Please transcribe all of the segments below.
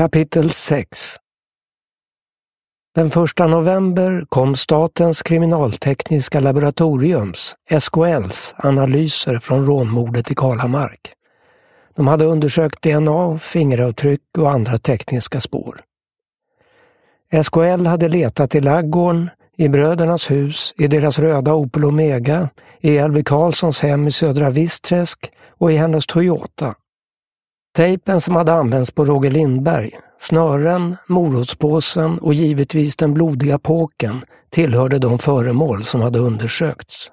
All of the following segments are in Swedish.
Kapitel 6 Den 1 november kom Statens kriminaltekniska laboratoriums, SKLs, analyser från rånmordet i Kalamark. De hade undersökt DNA, fingeravtryck och andra tekniska spår. SKL hade letat i laggården, i brödernas hus, i deras röda Opel Omega, i Elvy Karlssons hem i södra Vistträsk och i hennes Toyota. Tejpen som hade använts på Roger Lindberg, snören, morotspåsen och givetvis den blodiga påken tillhörde de föremål som hade undersökts.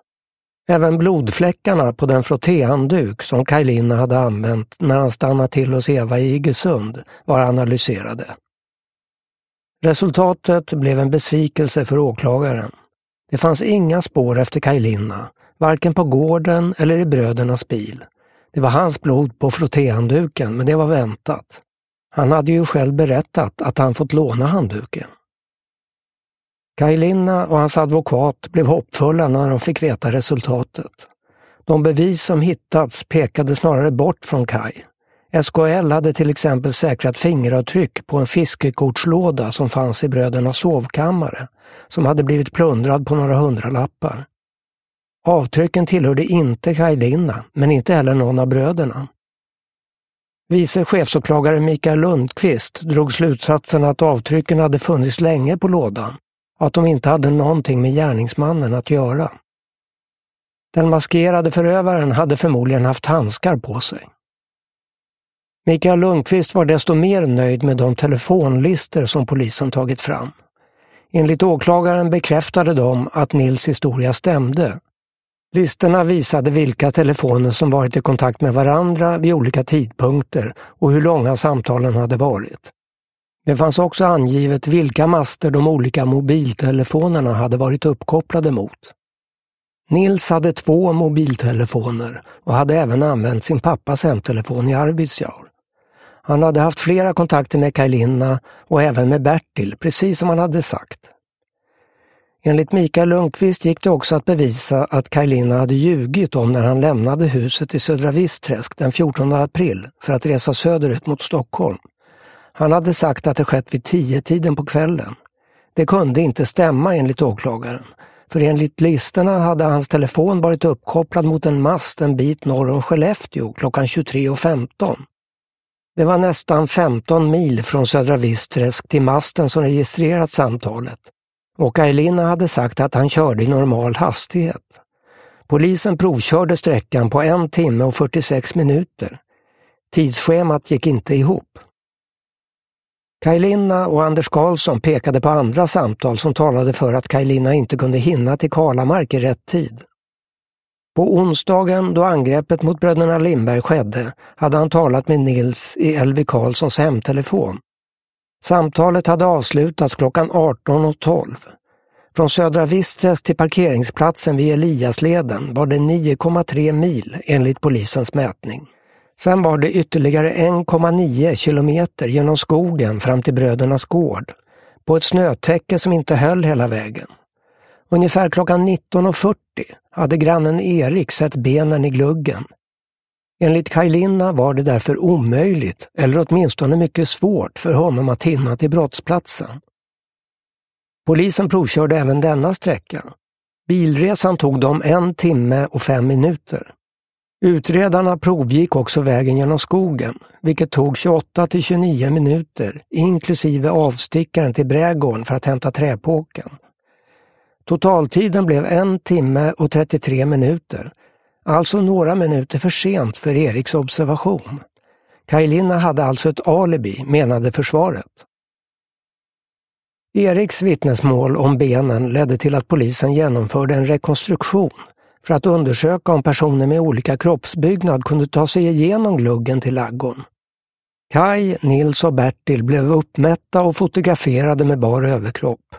Även blodfläckarna på den frottéhandduk som Kajlina hade använt när han stannade till hos Eva i Iggesund var analyserade. Resultatet blev en besvikelse för åklagaren. Det fanns inga spår efter Kajlina, varken på gården eller i brödernas bil. Det var hans blod på frottéhandduken, men det var väntat. Han hade ju själv berättat att han fått låna handduken. Kajlina och hans advokat blev hoppfulla när de fick veta resultatet. De bevis som hittats pekade snarare bort från Kaj. SKL hade till exempel säkrat fingeravtryck på en fiskekortslåda som fanns i brödernas sovkammare, som hade blivit plundrad på några hundralappar. Avtrycken tillhörde inte Kajlina, men inte heller någon av bröderna. Vice chefsåklagare Mikael Lundqvist drog slutsatsen att avtrycken hade funnits länge på lådan och att de inte hade någonting med gärningsmannen att göra. Den maskerade förövaren hade förmodligen haft handskar på sig. Mikael Lundqvist var desto mer nöjd med de telefonlister som polisen tagit fram. Enligt åklagaren bekräftade de att Nils historia stämde. Listorna visade vilka telefoner som varit i kontakt med varandra vid olika tidpunkter och hur långa samtalen hade varit. Det fanns också angivet vilka master de olika mobiltelefonerna hade varit uppkopplade mot. Nils hade två mobiltelefoner och hade även använt sin pappas hemtelefon i Arvidsjaur. Han hade haft flera kontakter med Kajlinna och även med Bertil, precis som han hade sagt. Enligt Mikael Lundqvist gick det också att bevisa att Kajlina hade ljugit om när han lämnade huset i Södra Vistträsk den 14 april för att resa söderut mot Stockholm. Han hade sagt att det skett vid tio tiden på kvällen. Det kunde inte stämma enligt åklagaren, för enligt listorna hade hans telefon varit uppkopplad mot en mast en bit norr om Skellefteå klockan 23.15. Det var nästan 15 mil från Södra Vistträsk till masten som registrerat samtalet och Ailina hade sagt att han körde i normal hastighet. Polisen provkörde sträckan på en timme och 46 minuter. Tidsschemat gick inte ihop. Kajlina och Anders Karlsson pekade på andra samtal som talade för att Kajlina inte kunde hinna till Kalamark i rätt tid. På onsdagen då angreppet mot bröderna Lindberg skedde hade han talat med Nils i Elvi Karlssons hemtelefon. Samtalet hade avslutats klockan 18.12. Från Södra Vistres till parkeringsplatsen vid Eliasleden var det 9,3 mil enligt polisens mätning. Sen var det ytterligare 1,9 kilometer genom skogen fram till brödernas gård, på ett snötäcke som inte höll hela vägen. Ungefär klockan 19.40 hade grannen Erik sett benen i gluggen. Enligt Kajlinna var det därför omöjligt, eller åtminstone mycket svårt, för honom att hinna till brottsplatsen. Polisen provkörde även denna sträcka. Bilresan tog dem en timme och fem minuter. Utredarna provgick också vägen genom skogen, vilket tog 28 till 29 minuter, inklusive avstickaren till brädgården för att hämta träpåken. Totaltiden blev en timme och 33 minuter, alltså några minuter för sent för Eriks observation. Kajlina hade alltså ett alibi, menade försvaret. Eriks vittnesmål om benen ledde till att polisen genomförde en rekonstruktion för att undersöka om personer med olika kroppsbyggnad kunde ta sig igenom gluggen till laggon. Kai, Nils och Bertil blev uppmätta och fotograferade med bar överkropp.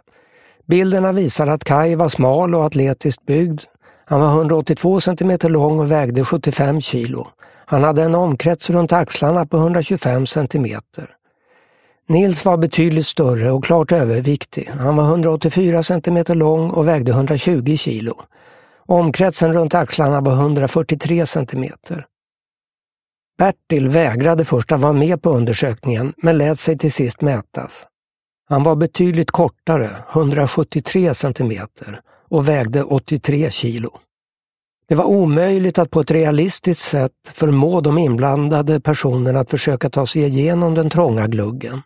Bilderna visar att Kai var smal och atletiskt byggd. Han var 182 cm lång och vägde 75 kilo. Han hade en omkrets runt axlarna på 125 cm. Nils var betydligt större och klart överviktig. Han var 184 cm lång och vägde 120 kilo. Omkretsen runt axlarna var 143 cm. Bertil vägrade först att vara med på undersökningen men lät sig till sist mätas. Han var betydligt kortare, 173 centimeter, och vägde 83 kilo. Det var omöjligt att på ett realistiskt sätt förmå de inblandade personerna att försöka ta sig igenom den trånga gluggen.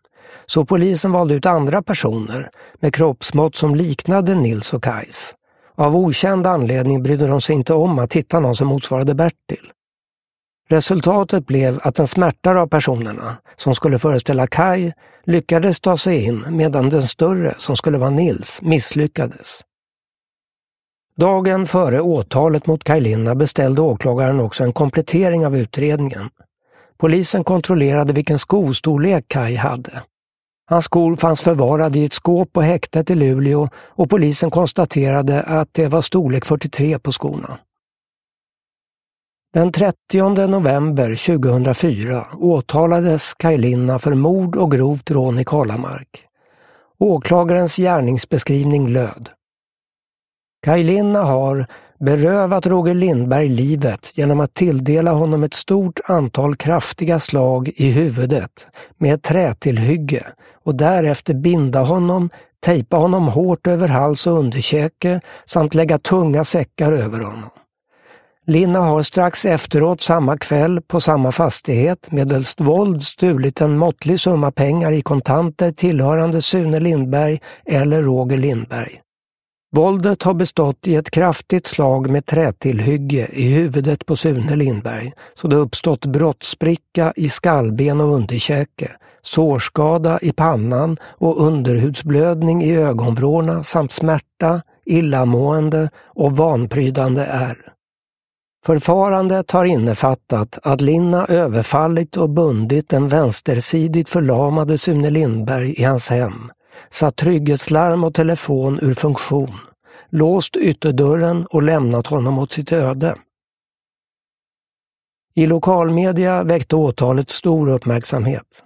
Så polisen valde ut andra personer med kroppsmått som liknade Nils och Kajs. Av okänd anledning brydde de sig inte om att hitta någon som motsvarade Bertil. Resultatet blev att den smärtare av personerna, som skulle föreställa Kai, lyckades ta sig in medan den större, som skulle vara Nils, misslyckades. Dagen före åtalet mot Kaj Linna beställde åklagaren också en komplettering av utredningen. Polisen kontrollerade vilken skostorlek Kai hade. Hans skor fanns förvarade i ett skåp på häktet i Luleå och polisen konstaterade att det var storlek 43 på skorna. Den 30 november 2004 åtalades Kaj Linna för mord och grovt rån i Karlamark. Åklagarens gärningsbeskrivning löd. Kaj Linna har berövat Roger Lindberg livet genom att tilldela honom ett stort antal kraftiga slag i huvudet med ett trätillhygge och därefter binda honom, tejpa honom hårt över hals och underkäke samt lägga tunga säckar över honom. Linna har strax efteråt samma kväll på samma fastighet medelst våld stulit en måttlig summa pengar i kontanter tillhörande Sune Lindberg eller Roger Lindberg. Våldet har bestått i ett kraftigt slag med trätillhygge i huvudet på Sune Lindberg, så det uppstått brottspricka i skallben och underkäke, sårskada i pannan och underhudsblödning i ögonvrårna samt smärta, illamående och vanprydande ärr. Förfarandet har innefattat att Linna överfallit och bundit den vänstersidigt förlamade Sune Lindberg i hans hem, satt trygghetslarm och telefon ur funktion, låst ytterdörren och lämnat honom åt sitt öde. I lokalmedia väckte åtalet stor uppmärksamhet.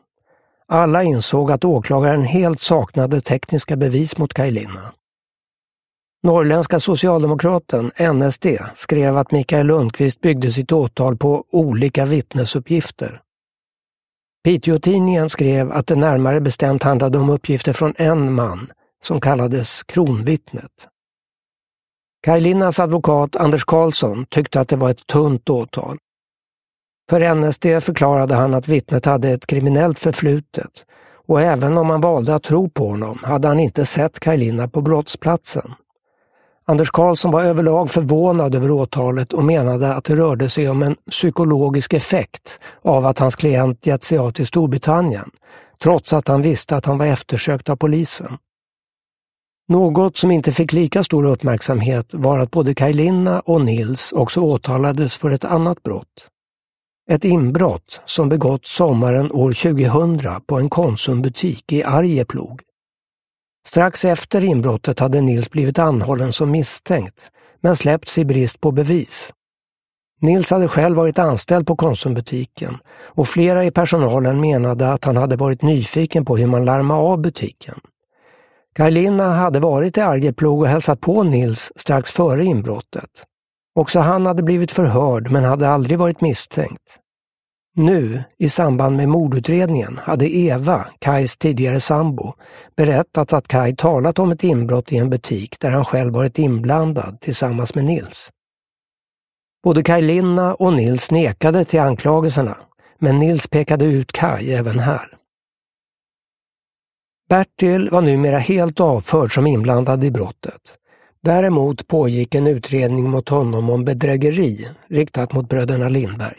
Alla insåg att åklagaren helt saknade tekniska bevis mot Kaj Linna. Norrländska Socialdemokraten, NSD, skrev att Mikael Lundqvist byggde sitt åtal på olika vittnesuppgifter. Piteå-tidningen skrev att det närmare bestämt handlade om uppgifter från en man, som kallades kronvittnet. Kaj Linnas advokat Anders Karlsson tyckte att det var ett tunt åtal. För NSD förklarade han att vittnet hade ett kriminellt förflutet och även om man valde att tro på honom hade han inte sett Kaj Linna på brottsplatsen. Anders Karlsson var överlag förvånad över åtalet och menade att det rörde sig om en psykologisk effekt av att hans klient gett sig av till Storbritannien, trots att han visste att han var eftersökt av polisen. Något som inte fick lika stor uppmärksamhet var att både Kajlinna och Nils också åtalades för ett annat brott. Ett inbrott som begått sommaren år 2000 på en Konsumbutik i Arjeplog. Strax efter inbrottet hade Nils blivit anhållen som misstänkt, men släppts i brist på bevis. Nils hade själv varit anställd på Konsumbutiken och flera i personalen menade att han hade varit nyfiken på hur man larmar av butiken. Karlina hade varit i Arjeplog och hälsat på Nils strax före inbrottet. Också han hade blivit förhörd men hade aldrig varit misstänkt. Nu, i samband med mordutredningen, hade Eva, Kajs tidigare sambo, berättat att Kaj talat om ett inbrott i en butik där han själv varit inblandad tillsammans med Nils. Både Kaj Linna och Nils nekade till anklagelserna, men Nils pekade ut Kaj även här. Bertil var numera helt avförd som inblandad i brottet. Däremot pågick en utredning mot honom om bedrägeri riktat mot bröderna Lindberg.